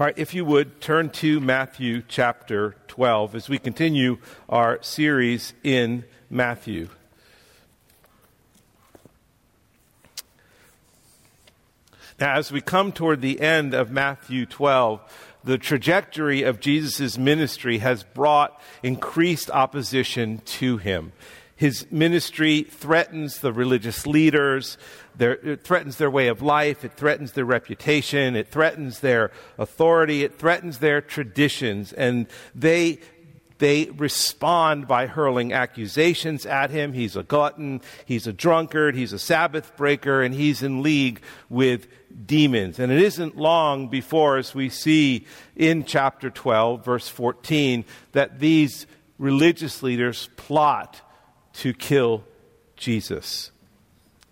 All right, if you would turn to Matthew chapter 12 as we continue our series in Matthew. Now, as we come toward the end of Matthew 12, the trajectory of Jesus' ministry has brought increased opposition to him. His ministry threatens the religious leaders, their, it threatens their way of life, it threatens their reputation, it threatens their authority, it threatens their traditions, and they they respond by hurling accusations at him. He's a glutton, he's a drunkard, he's a Sabbath breaker, and he's in league with demons. And it isn't long before, as we see in chapter 12, verse 14, that these religious leaders plot to kill Jesus.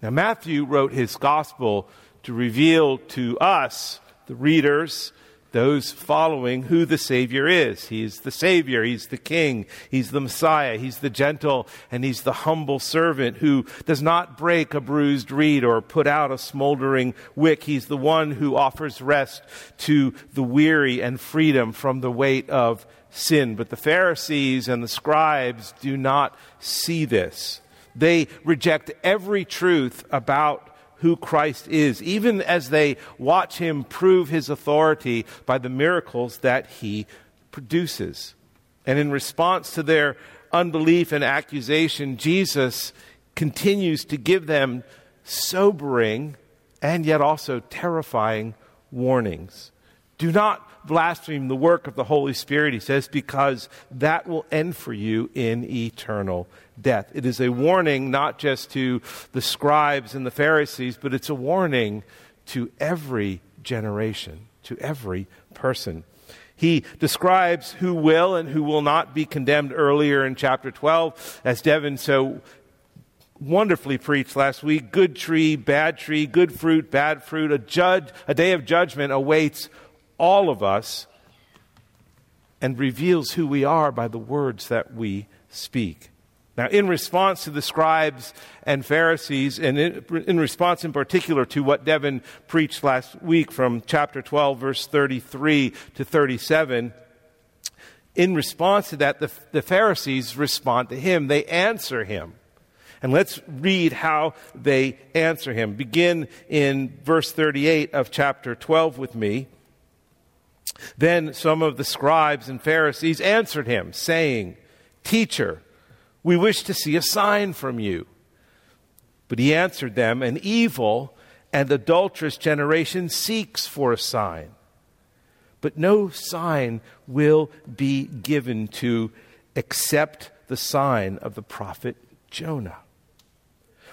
Now, Matthew wrote his gospel to reveal to us, the readers, those following who the Savior is. He's the Savior, He's the King, He's the Messiah, He's the gentle, and He's the humble servant who does not break a bruised reed or put out a smoldering wick. He's the one who offers rest to the weary and freedom from the weight of sin. But the Pharisees and the scribes do not see this. They reject every truth about who Christ is, even as they watch him prove his authority by the miracles that he produces. And in response to their unbelief and accusation, Jesus continues to give them sobering and yet also terrifying warnings. Do not blaspheme the work of the Holy Spirit, he says, because that will end for you in eternal death. It is a warning not just to the scribes and the Pharisees, but it's a warning to every generation, to every person. He describes who will and who will not be condemned earlier in chapter 12, as Devin so wonderfully preached last week. Good tree, bad tree, good fruit, bad fruit. A judge, a day of judgment awaits all of us and reveals who we are by the words that we speak. Now, in response to the scribes and Pharisees, and in, in, response in particular to what Devin preached last week from chapter 12, verse 33 to 37, in response to that, the, the Pharisees respond to him. They answer him. And let's read how they answer him. Begin in verse 38 of chapter 12 with me. Then some of the scribes and Pharisees answered him, saying, Teacher, we wish to see a sign from you. But he answered them, An evil and adulterous generation seeks for a sign. But no sign will be given to except the sign of the prophet Jonah.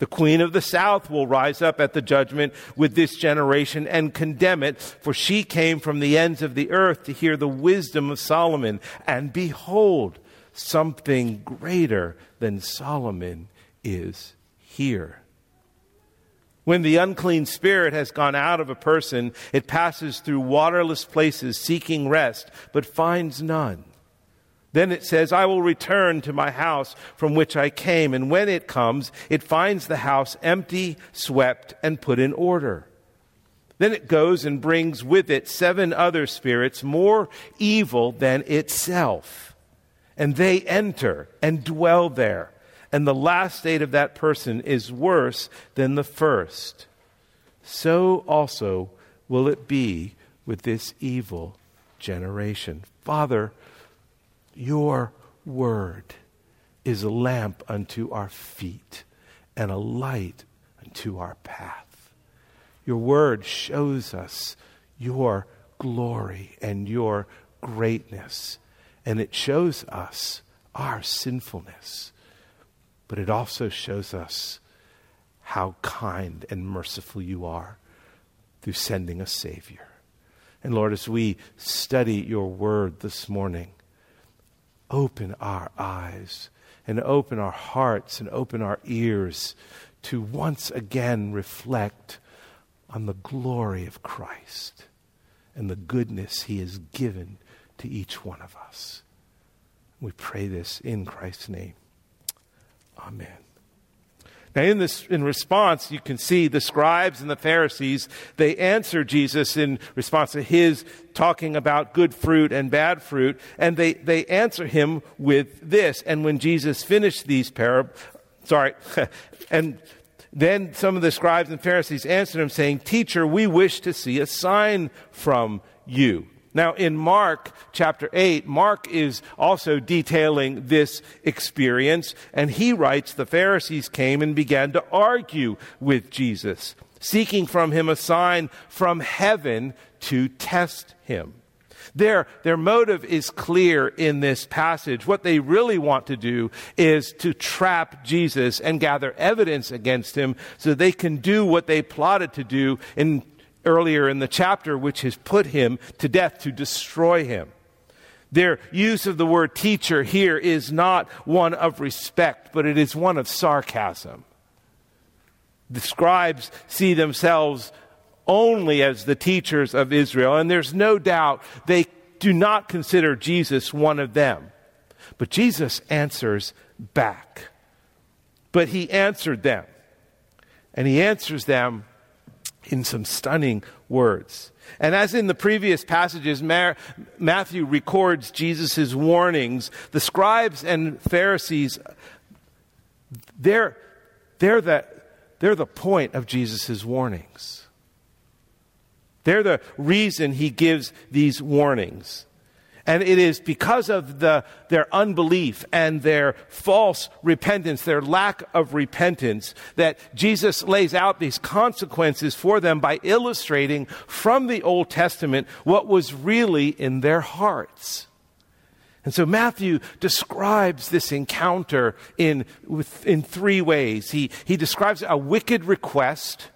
The queen of the south will rise up at the judgment with this generation and condemn it, for she came from the ends of the earth to hear the wisdom of Solomon. And behold, something greater than Solomon is here. When the unclean spirit has gone out of a person, it passes through waterless places seeking rest, but finds none. Then it says, I will return to my house from which I came. And when it comes, it finds the house empty, swept, and put in order. Then it goes and brings with it seven other spirits more evil than itself. And they enter and dwell there. And the last state of that person is worse than the first. So also will it be with this evil generation. Father, your word is a lamp unto our feet and a light unto our path. Your word shows us your glory and your greatness, and it shows us our sinfulness, but it also shows us how kind and merciful you are through sending a Savior. And Lord, as we study your word this morning, open our eyes and open our hearts and open our ears to once again reflect on the glory of Christ and the goodness he has given to each one of us. We pray this in Christ's name. Amen. Now, in this, in response, you can see the scribes and the Pharisees, they answer Jesus in response to his talking about good fruit and bad fruit, and they, they answer him with this. And when Jesus finished these parables, sorry, and then some of the scribes and Pharisees answered him, saying, Teacher, we wish to see a sign from you. Now, in Mark chapter 8, Mark is also detailing this experience, and he writes the Pharisees came and began to argue with Jesus, seeking from him a sign from heaven to test him. Their, their motive is clear in this passage. What they really want to do is to trap Jesus and gather evidence against him so they can do what they plotted to do in earlier in the chapter, which has put him to death to destroy him. Their use of the word teacher here is not one of respect, but it is one of sarcasm. The scribes see themselves only as the teachers of Israel, and there's no doubt they do not consider Jesus one of them. But Jesus answers back. But he answered them, and he answers them in some stunning words. And as in the previous passages, Matthew records Jesus' warnings. The scribes and Pharisees, they're, they're, the, they're the point of Jesus' warnings. They're the reason he gives these warnings. And it is because of the, their unbelief and their false repentance, their lack of repentance, that Jesus lays out these consequences for them by illustrating from the Old Testament what was really in their hearts. And so Matthew describes this encounter in, in three ways. He, he describes a wicked request,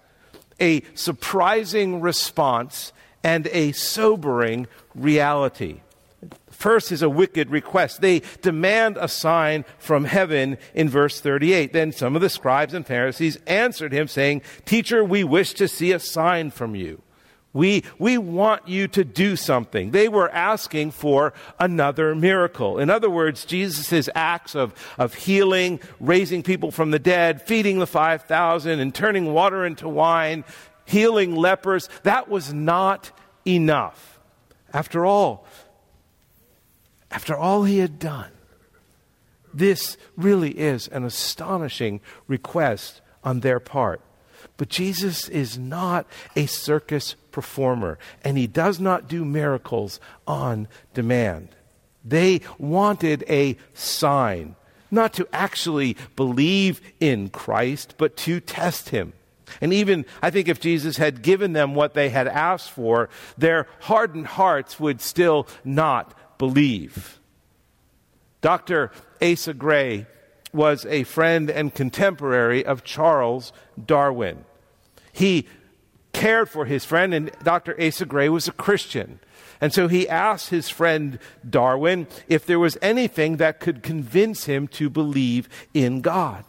a surprising response, and a sobering reality. First is a wicked request. They demand a sign from heaven in verse 38. Then some of the scribes and Pharisees answered him, saying, Teacher, we wish to see a sign from you. We, we want you to do something. They were asking for another miracle. In other words, Jesus' acts of, of healing, raising people from the dead, feeding the 5,000, and turning water into wine, healing lepers, that was not enough. After all, after all he had done. This really is an astonishing request on their part. But Jesus is not a circus performer, and he does not do miracles on demand. They wanted a sign, not to actually believe in Christ, but to test him. And even, I think, if Jesus had given them what they had asked for, their hardened hearts would still not believe. Dr. Asa Gray was a friend and contemporary of Charles Darwin. He cared for his friend, and Dr. Asa Gray was a Christian. And so he asked his friend Darwin if there was anything that could convince him to believe in God.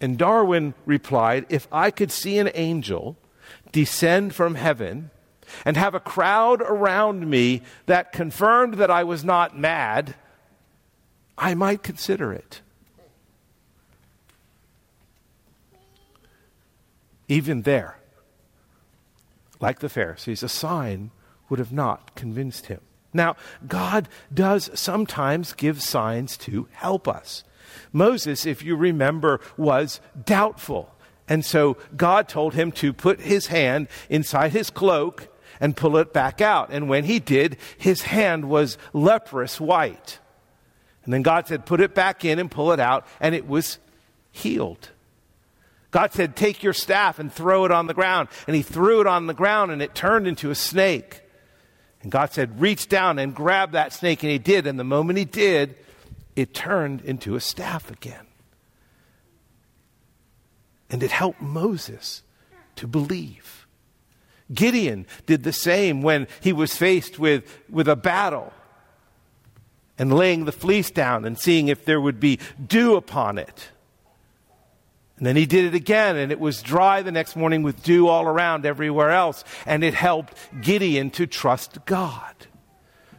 And Darwin replied, If I could see an angel descend from heaven and have a crowd around me that confirmed that I was not mad, I might consider it. Even there, like the Pharisees, a sign would have not convinced him. Now, God does sometimes give signs to help us. Moses, if you remember, was doubtful. And so God told him to put his hand inside his cloak and pull it back out. And when he did, his hand was leprous white. And then God said, put it back in and pull it out, and it was healed. God said, take your staff and throw it on the ground. And he threw it on the ground, and it turned into a snake. And God said, reach down and grab that snake. And he did. And the moment he did, it turned into a staff again. And it helped Moses to believe. Gideon did the same when he was faced with, with a battle. and laying the fleece down and seeing if there would be dew upon it. And then he did it again, and it was dry the next morning with dew all around everywhere else. And it helped Gideon to trust God.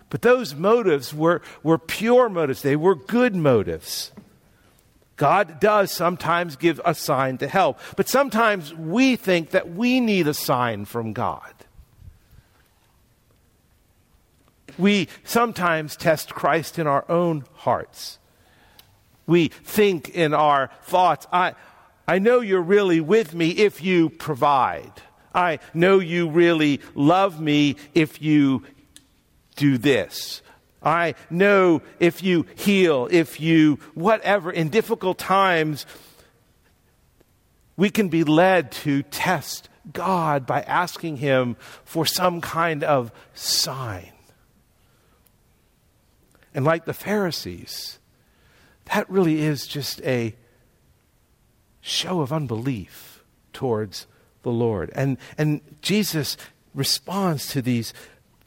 But those motives were, were pure motives, they were good motives. God does sometimes give a sign to help, but sometimes we think that we need a sign from God. We sometimes test Christ in our own hearts. We think in our thoughts, I, I know you're really with me if you provide. I know you really love me if you do this. I know if you heal, if you whatever, in difficult times, we can be led to test God by asking Him for some kind of sign. And like the Pharisees, that really is just a show of unbelief towards the Lord. And, and Jesus responds to these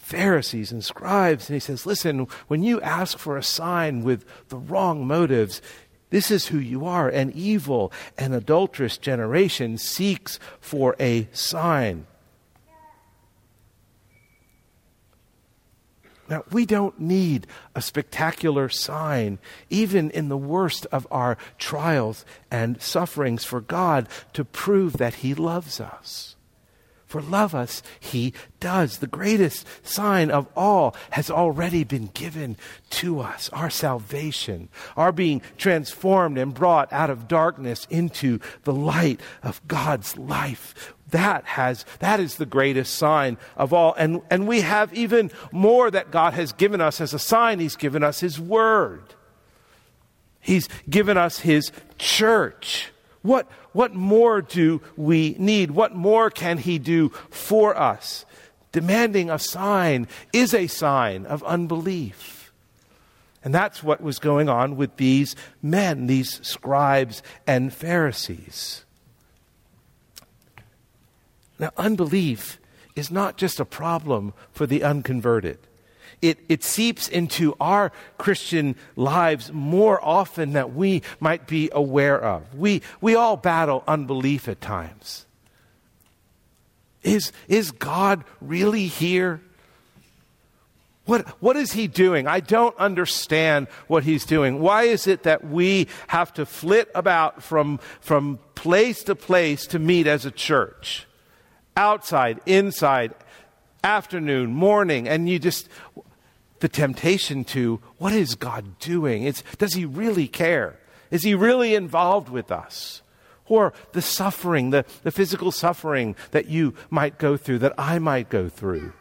Pharisees and scribes, and he says, Listen, when you ask for a sign with the wrong motives, this is who you are. An evil and adulterous generation seeks for a sign. Now, we don't need a spectacular sign, even in the worst of our trials and sufferings, for God to prove that He loves us. For love us, He does. The greatest sign of all has already been given to us our salvation, our being transformed and brought out of darkness into the light of God's life. That has that is the greatest sign of all. And, and we have even more that God has given us as a sign. He's given us His Word. He's given us His church. What, what more do we need? What more can He do for us? Demanding a sign is a sign of unbelief. And that's what was going on with these men, these scribes and Pharisees. Now, unbelief is not just a problem for the unconverted it, it seeps into our Christian lives more often than we might be aware of. We, we all battle unbelief at times. Is, is God really here? What, what is he doing? I don't understand what he's doing. Why is it that we have to flit about from, from place to place to meet as a church? Outside, inside, afternoon, morning, and you just, the temptation to what is God doing? It's, does He really care? Is He really involved with us? Or the suffering, the, the physical suffering that you might go through, that I might go through.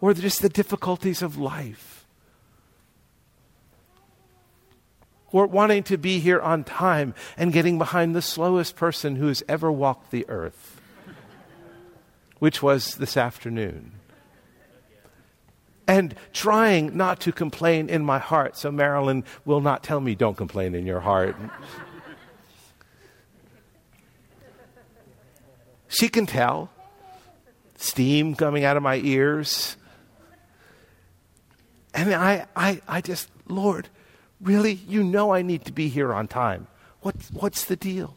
Or just the difficulties of life. Or wanting to be here on time and getting behind the slowest person who has ever walked the earth, which was this afternoon and trying not to complain in my heart. So Marilyn will not tell me, don't complain in your heart. she can tell. Steam coming out of my ears. And I, I, I just, Lord, really? You know I need to be here on time. What, what's the deal?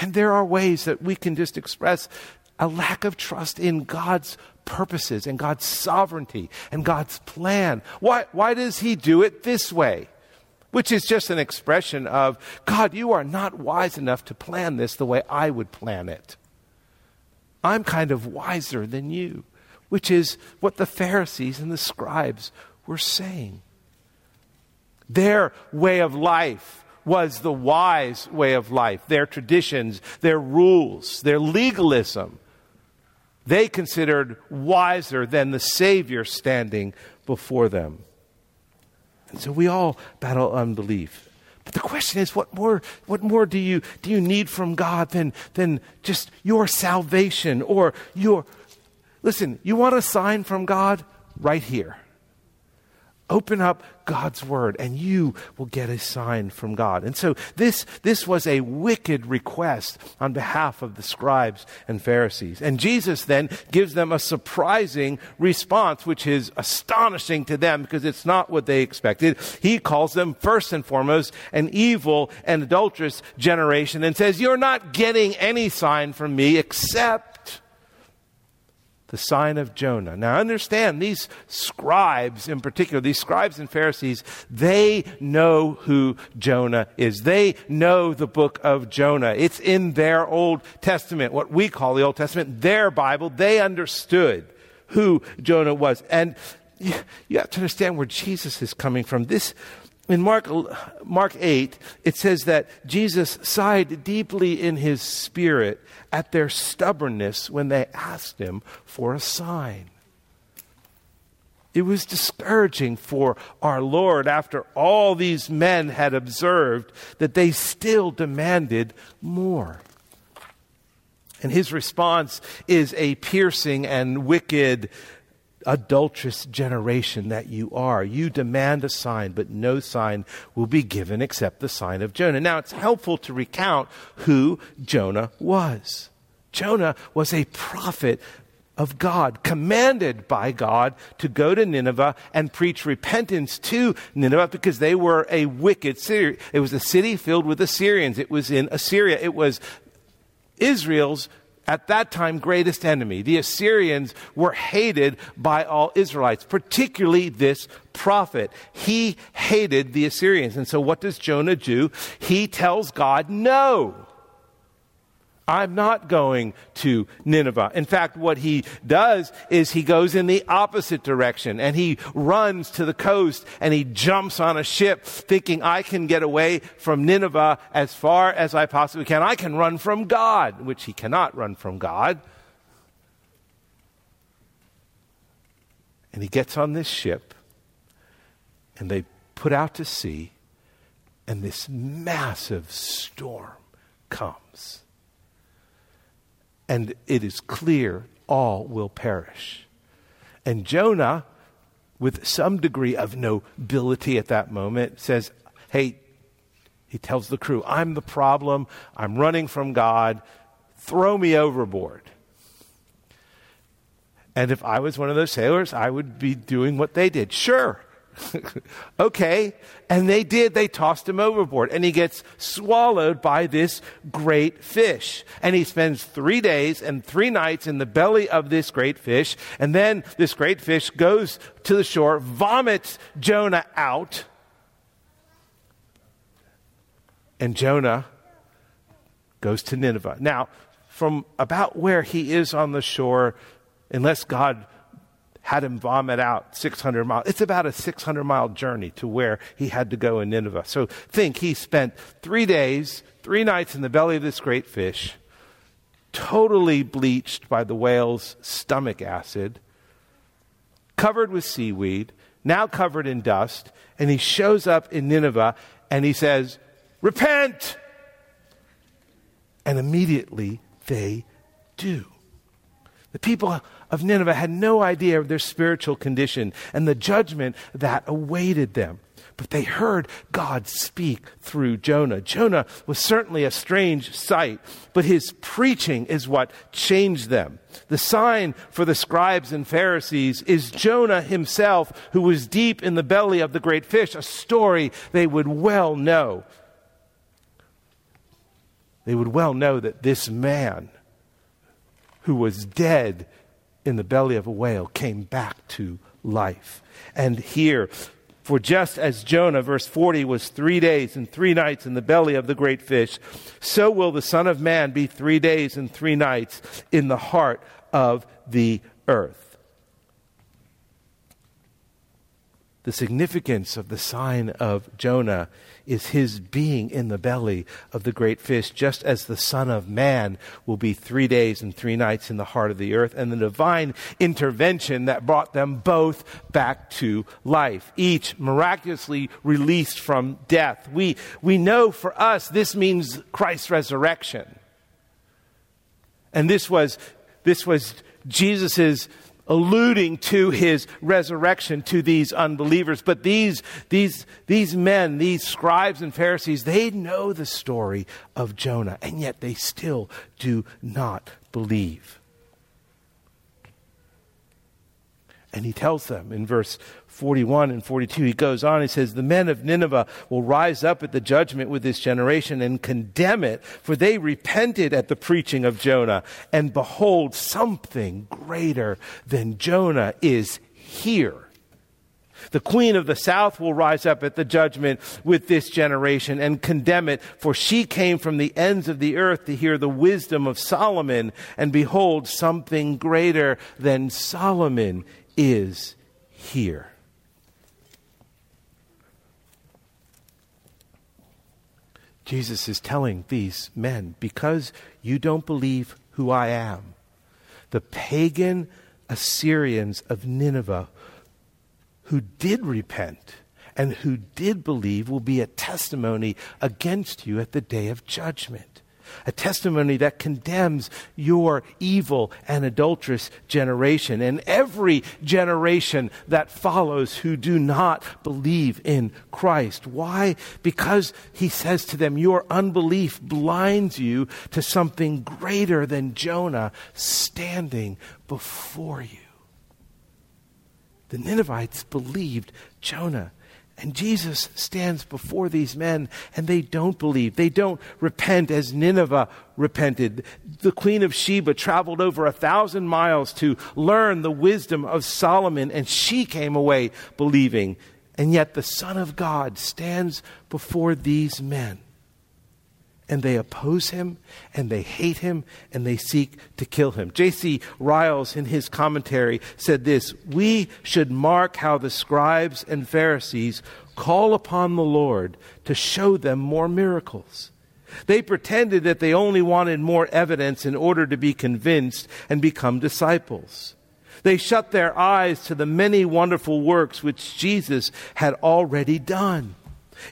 And there are ways that we can just express a lack of trust in God's purposes and God's sovereignty and God's plan. Why, why does He do it this way? Which is just an expression of, God, you are not wise enough to plan this the way I would plan it. I'm kind of wiser than you, which is what the Pharisees and the scribes were saying. Their way of life was the wise way of life, their traditions, their rules, their legalism they considered wiser than the Savior standing before them. And so we all battle unbelief. But the question is, what more, what more do, you, do you need from God than, than just your salvation or your. Listen, you want a sign from God? Right here. Open up God's word and you will get a sign from God. And so this, this was a wicked request on behalf of the scribes and Pharisees. And Jesus then gives them a surprising response, which is astonishing to them because it's not what they expected. He calls them first and foremost an evil and adulterous generation and says, you're not getting any sign from me except the sign of Jonah. Now understand, these scribes in particular, these scribes and Pharisees, they know who Jonah is. They know the book of Jonah. It's in their Old Testament, what we call the Old Testament, their Bible. They understood who Jonah was. And you have to understand where Jesus is coming from. This, in Mark, Mark 8, it says that Jesus sighed deeply in his spirit at their stubbornness when they asked him for a sign. It was discouraging for our Lord after all these men had observed that they still demanded more. And his response is a piercing and wicked adulterous generation that you are. You demand a sign, but no sign will be given except the sign of Jonah. Now, it's helpful to recount who Jonah was. Jonah was a prophet of God, commanded by God to go to Nineveh and preach repentance to Nineveh because they were a wicked city. It was a city filled with Assyrians. It was in Assyria. It was Israel's at that time greatest enemy. The Assyrians were hated by all Israelites, particularly this prophet. He hated the Assyrians. And so what does Jonah do? He tells God no. I'm not going to Nineveh. In fact, what he does is he goes in the opposite direction and he runs to the coast and he jumps on a ship thinking I can get away from Nineveh as far as I possibly can. I can run from God, which he cannot run from God. And he gets on this ship and they put out to sea and this massive storm comes and it is clear all will perish. And Jonah, with some degree of nobility at that moment, says, Hey, he tells the crew, I'm the problem. I'm running from God. Throw me overboard. And if I was one of those sailors, I would be doing what they did. Sure, okay. And they did. They tossed him overboard. And he gets swallowed by this great fish. And he spends three days and three nights in the belly of this great fish. And then this great fish goes to the shore, vomits Jonah out. And Jonah goes to Nineveh. Now, from about where he is on the shore, unless God had him vomit out 600 miles. It's about a 600 mile journey to where he had to go in Nineveh. So think he spent three days, three nights in the belly of this great fish, totally bleached by the whale's stomach acid, covered with seaweed, now covered in dust, and he shows up in Nineveh and he says, Repent! And immediately they do. The people of Nineveh had no idea of their spiritual condition and the judgment that awaited them. But they heard God speak through Jonah. Jonah was certainly a strange sight, but his preaching is what changed them. The sign for the scribes and Pharisees is Jonah himself, who was deep in the belly of the great fish, a story they would well know. They would well know that this man who was dead in the belly of a whale came back to life. And here, for just as Jonah, verse 40, was three days and three nights in the belly of the great fish, so will the Son of Man be three days and three nights in the heart of the earth. The significance of the sign of Jonah is his being in the belly of the great fish, just as the Son of Man will be three days and three nights in the heart of the earth, and the divine intervention that brought them both back to life, each miraculously released from death. We, we know for us this means Christ's resurrection. And this was, this was Jesus' alluding to his resurrection to these unbelievers. But these, these, these men, these scribes and Pharisees, they know the story of Jonah, and yet they still do not believe. And he tells them in verse 41 and 42, he goes on, he says, The men of Nineveh will rise up at the judgment with this generation and condemn it, for they repented at the preaching of Jonah. And behold, something greater than Jonah is here. The queen of the south will rise up at the judgment with this generation and condemn it, for she came from the ends of the earth to hear the wisdom of Solomon. And behold, something greater than Solomon is here. Jesus is telling these men, because you don't believe who I am, the pagan Assyrians of Nineveh who did repent and who did believe will be a testimony against you at the day of judgment a testimony that condemns your evil and adulterous generation and every generation that follows who do not believe in Christ. Why? Because he says to them, Your unbelief blinds you to something greater than Jonah standing before you. The Ninevites believed Jonah. And Jesus stands before these men and they don't believe. They don't repent as Nineveh repented. The Queen of Sheba traveled over a thousand miles to learn the wisdom of Solomon and she came away believing. And yet the Son of God stands before these men and they oppose him and they hate him and they seek to kill him. J.C. Ryles, in his commentary, said this We should mark how the scribes and Pharisees call upon the Lord to show them more miracles. They pretended that they only wanted more evidence in order to be convinced and become disciples. They shut their eyes to the many wonderful works which Jesus had already done.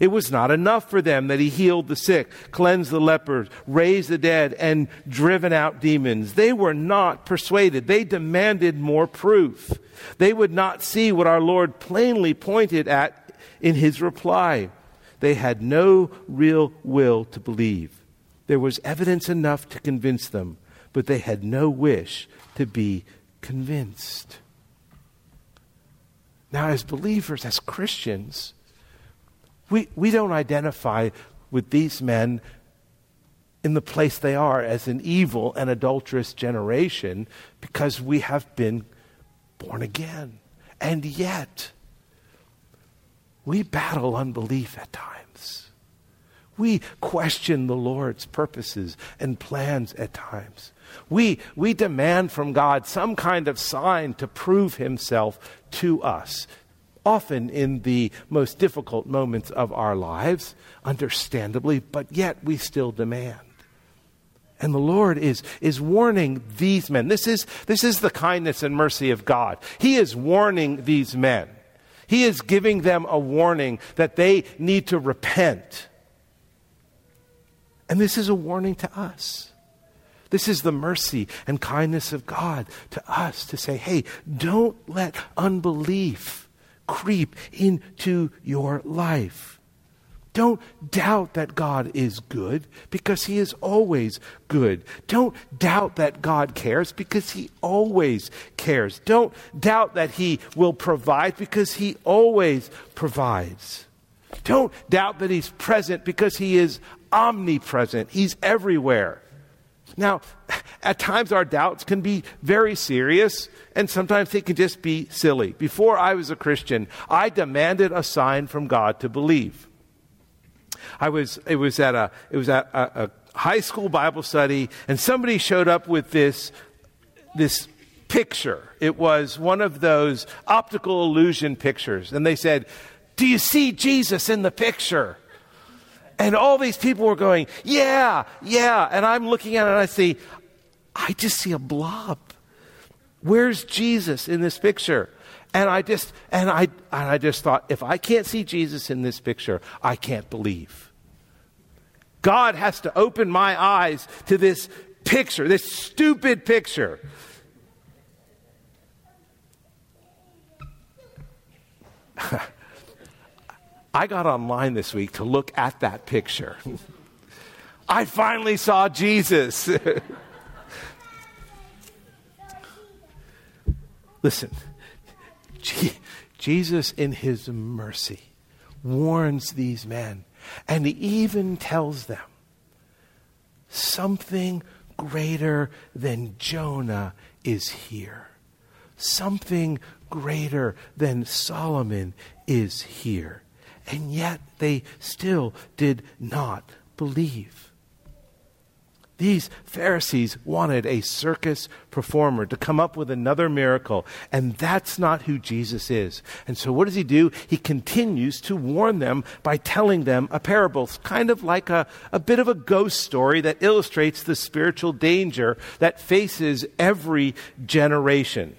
It was not enough for them that he healed the sick, cleansed the lepers, raised the dead, and driven out demons. They were not persuaded. They demanded more proof. They would not see what our Lord plainly pointed at in his reply. They had no real will to believe. There was evidence enough to convince them, but they had no wish to be convinced. Now, as believers, as Christians, we, we don't identify with these men in the place they are as an evil and adulterous generation because we have been born again. And yet, we battle unbelief at times. We question the Lord's purposes and plans at times. We, we demand from God some kind of sign to prove himself to us often in the most difficult moments of our lives, understandably, but yet we still demand. And the Lord is, is warning these men. This is, this is the kindness and mercy of God. He is warning these men. He is giving them a warning that they need to repent. And this is a warning to us. This is the mercy and kindness of God to us to say, hey, don't let unbelief creep into your life. Don't doubt that God is good because He is always good. Don't doubt that God cares because He always cares. Don't doubt that He will provide because He always provides. Don't doubt that He's present because He is omnipresent. He's everywhere. Now, at times our doubts can be very serious, and sometimes they can just be silly. Before I was a Christian, I demanded a sign from God to believe. I was, it was at a, it was at a, a high school Bible study, and somebody showed up with this, this picture. It was one of those optical illusion pictures, and they said, Do you see Jesus in the picture? And all these people were going, yeah, yeah. And I'm looking at it and I see, I just see a blob. Where's Jesus in this picture? And I just and I and I just thought, if I can't see Jesus in this picture, I can't believe. God has to open my eyes to this picture, this stupid picture. I got online this week to look at that picture. I finally saw Jesus. Listen, Jesus, in his mercy, warns these men, and even tells them something greater than Jonah is here. Something greater than Solomon is here. And yet they still did not believe. These Pharisees wanted a circus performer to come up with another miracle, and that's not who Jesus is. And so, what does he do? He continues to warn them by telling them a parable. Kind of like a, a bit of a ghost story that illustrates the spiritual danger that faces every generation.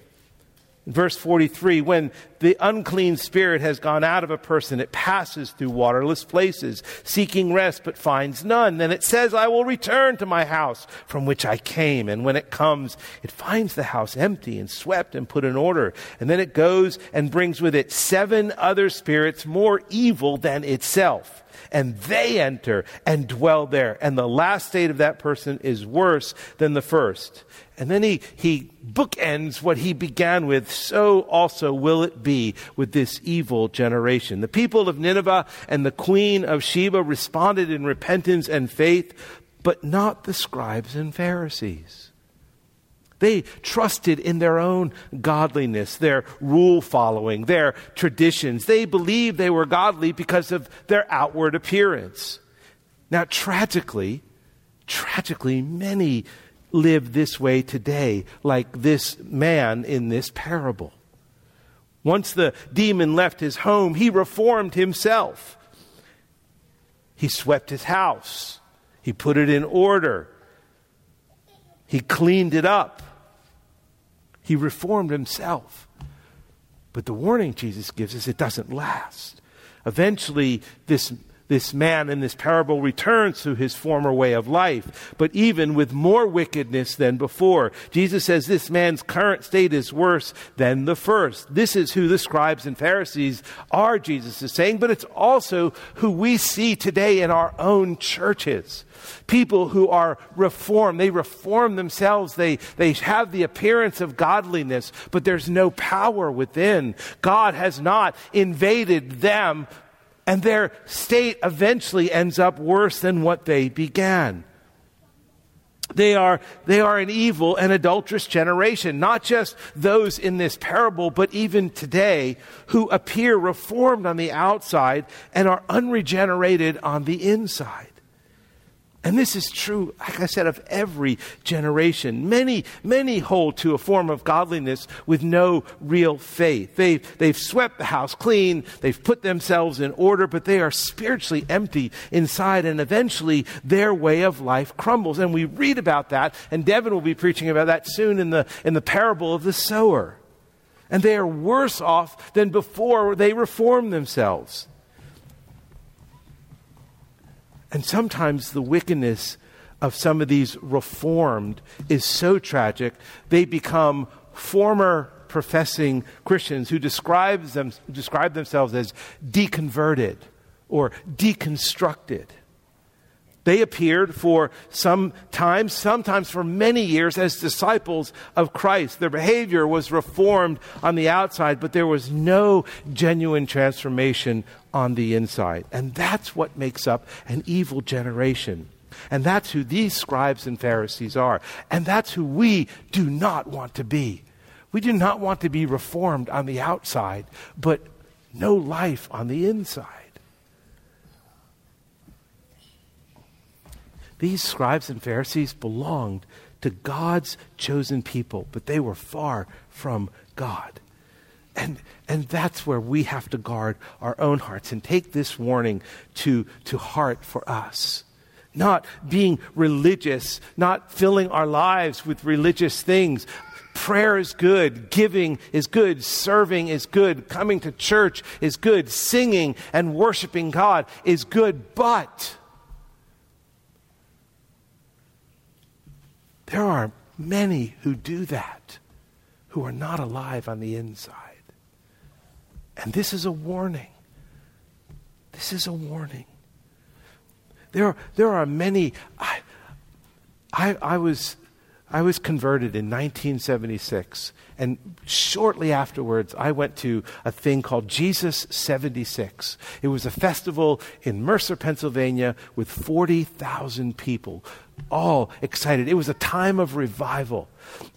Verse 43 When the unclean spirit has gone out of a person, it passes through waterless places, seeking rest, but finds none. Then it says, I will return to my house from which I came. And when it comes, it finds the house empty and swept and put in order. And then it goes and brings with it seven other spirits more evil than itself and they enter and dwell there. And the last state of that person is worse than the first. And then he, he bookends what he began with. So also will it be with this evil generation. The people of Nineveh and the queen of Sheba responded in repentance and faith, but not the scribes and Pharisees. They trusted in their own godliness, their rule following, their traditions. They believed they were godly because of their outward appearance. Now, tragically, tragically, many live this way today, like this man in this parable. Once the demon left his home, he reformed himself. He swept his house, he put it in order, he cleaned it up. He reformed himself. But the warning Jesus gives us, it doesn't last. Eventually, this this man in this parable returns to his former way of life, but even with more wickedness than before. Jesus says this man's current state is worse than the first. This is who the scribes and Pharisees are, Jesus is saying, but it's also who we see today in our own churches. People who are reformed, they reform themselves, they, they have the appearance of godliness, but there's no power within. God has not invaded them and their state eventually ends up worse than what they began. They are, they are an evil and adulterous generation, not just those in this parable, but even today who appear reformed on the outside and are unregenerated on the inside. And this is true, like I said, of every generation. Many, many hold to a form of godliness with no real faith. They've, they've swept the house clean, they've put themselves in order, but they are spiritually empty inside, and eventually their way of life crumbles. And we read about that, and Devin will be preaching about that soon in the, in the parable of the sower. And they are worse off than before they reform themselves. And sometimes the wickedness of some of these reformed is so tragic, they become former professing Christians who describes them, describe themselves as deconverted or deconstructed. They appeared for some time, sometimes for many years, as disciples of Christ. Their behavior was reformed on the outside, but there was no genuine transformation on the inside. And that's what makes up an evil generation. And that's who these scribes and Pharisees are. And that's who we do not want to be. We do not want to be reformed on the outside, but no life on the inside. These scribes and Pharisees belonged to God's chosen people, but they were far from God. And, and that's where we have to guard our own hearts and take this warning to, to heart for us. Not being religious, not filling our lives with religious things. Prayer is good, giving is good, serving is good, coming to church is good, singing and worshiping God is good, but There are many who do that who are not alive on the inside. And this is a warning. This is a warning. There are, there are many. I, I, I, was, I was converted in 1976, and shortly afterwards, I went to a thing called Jesus 76. It was a festival in Mercer, Pennsylvania, with 40,000 people, all excited. It was a time of revival.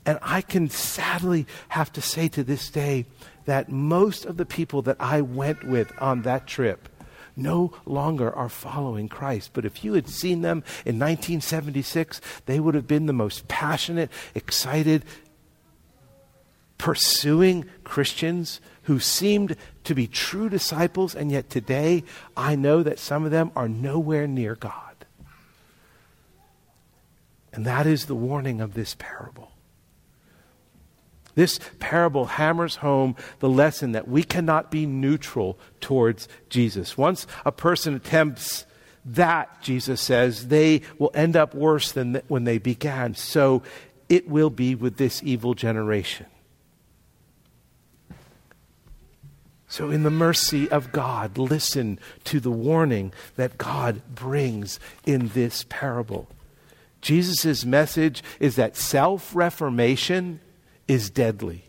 And I can sadly have to say to this day that most of the people that I went with on that trip no longer are following Christ. But if you had seen them in 1976, they would have been the most passionate, excited, pursuing Christians who seemed to be true disciples, and yet today I know that some of them are nowhere near God. And that is the warning of this parable. This parable hammers home the lesson that we cannot be neutral towards Jesus. Once a person attempts that, Jesus says, they will end up worse than when they began. So it will be with this evil generation. So, in the mercy of God, listen to the warning that God brings in this parable. Jesus' message is that self reformation is deadly.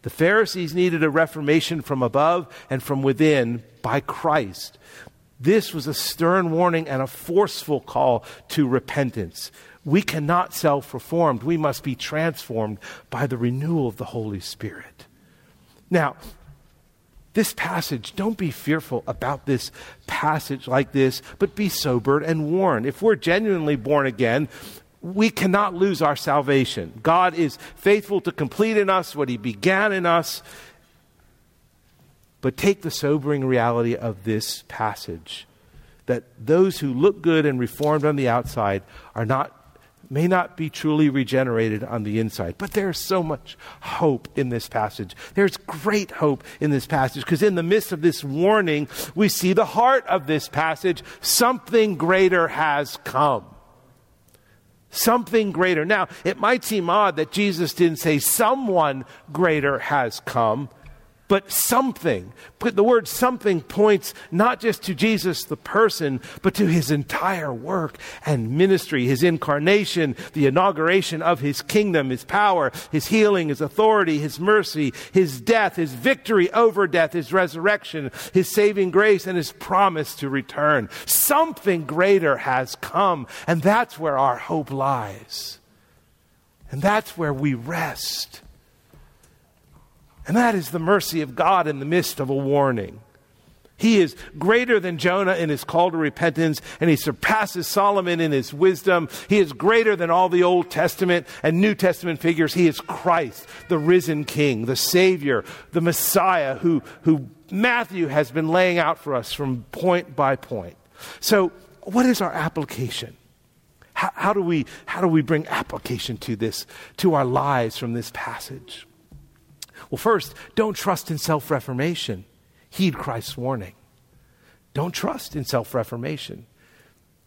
The Pharisees needed a reformation from above and from within by Christ. This was a stern warning and a forceful call to repentance. We cannot self reformed. we must be transformed by the renewal of the Holy Spirit. Now, this passage, don't be fearful about this passage like this, but be sobered and warned. If we're genuinely born again, we cannot lose our salvation. God is faithful to complete in us what He began in us. But take the sobering reality of this passage that those who look good and reformed on the outside are not may not be truly regenerated on the inside. But there's so much hope in this passage. There's great hope in this passage because in the midst of this warning, we see the heart of this passage. Something greater has come. Something greater. Now, it might seem odd that Jesus didn't say someone greater has come but something. But the word something points not just to Jesus the person, but to his entire work and ministry, his incarnation, the inauguration of his kingdom, his power, his healing, his authority, his mercy, his death, his victory over death, his resurrection, his saving grace, and his promise to return. Something greater has come, and that's where our hope lies. And that's where we rest. And that is the mercy of God in the midst of a warning. He is greater than Jonah in his call to repentance, and he surpasses Solomon in his wisdom. He is greater than all the Old Testament and New Testament figures. He is Christ, the risen King, the Savior, the Messiah, who, who Matthew has been laying out for us from point by point. So, what is our application? How, how, do we, how do we bring application to this, to our lives from this passage? Well, first, don't trust in self reformation. Heed Christ's warning. Don't trust in self reformation.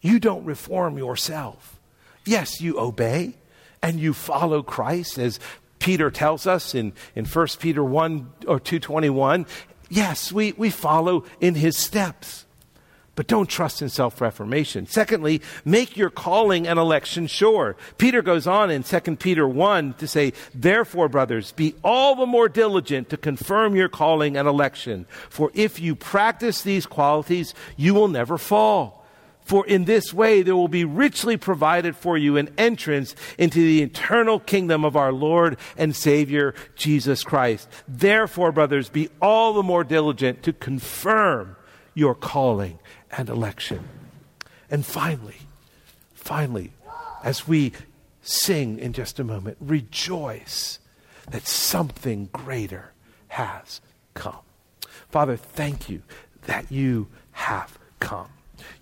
You don't reform yourself. Yes, you obey and you follow Christ as Peter tells us in, in 1 Peter 1 or 221. Yes, we, we follow in his steps but don't trust in self reformation. Secondly, make your calling and election sure. Peter goes on in 2 Peter 1 to say, Therefore, brothers, be all the more diligent to confirm your calling and election. For if you practice these qualities, you will never fall. For in this way there will be richly provided for you an entrance into the eternal kingdom of our Lord and Savior Jesus Christ. Therefore, brothers, be all the more diligent to confirm your calling and election. And finally, finally, as we sing in just a moment, rejoice that something greater has come. Father, thank you that you have come.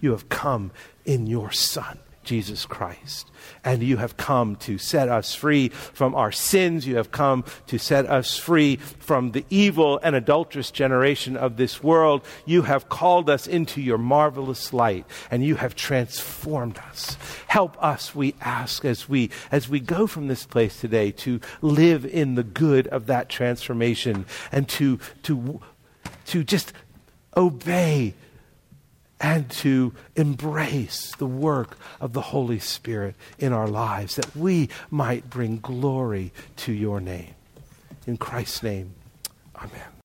You have come in your Son. Jesus Christ. And you have come to set us free from our sins. You have come to set us free from the evil and adulterous generation of this world. You have called us into your marvelous light and you have transformed us. Help us, we ask, as we, as we go from this place today to live in the good of that transformation and to, to to just obey and to embrace the work of the Holy Spirit in our lives, that we might bring glory to your name. In Christ's name, amen.